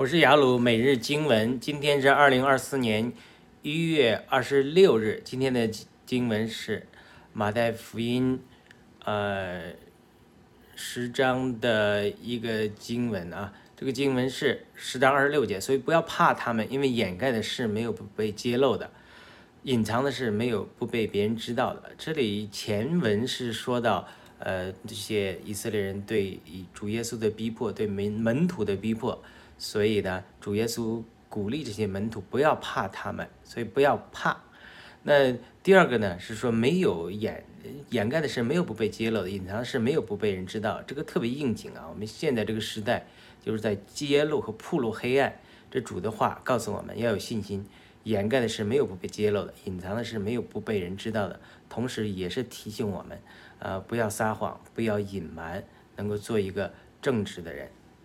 我是雅鲁每日经文，今天是二零二四年一月二十六日。今天的经文是马太福音，呃，十章的一个经文啊。这个经文是十章二十六节，所以不要怕他们，因为掩盖的事没有不被揭露的，隐藏的事没有不被别人知道的。这里前文是说到，呃，这些以色列人对主耶稣的逼迫，对门门徒的逼迫。所以呢，主耶稣鼓励这些门徒不要怕他们，所以不要怕。那第二个呢，是说没有掩掩盖的事没有不被揭露的，隐藏的事没有不被人知道，这个特别应景啊。我们现在这个时代就是在揭露和铺露黑暗。这主的话告诉我们要有信心，掩盖的事没有不被揭露的，隐藏的事没有不被人知道的。同时也是提醒我们，呃，不要撒谎，不要隐瞒，能够做一个正直的人。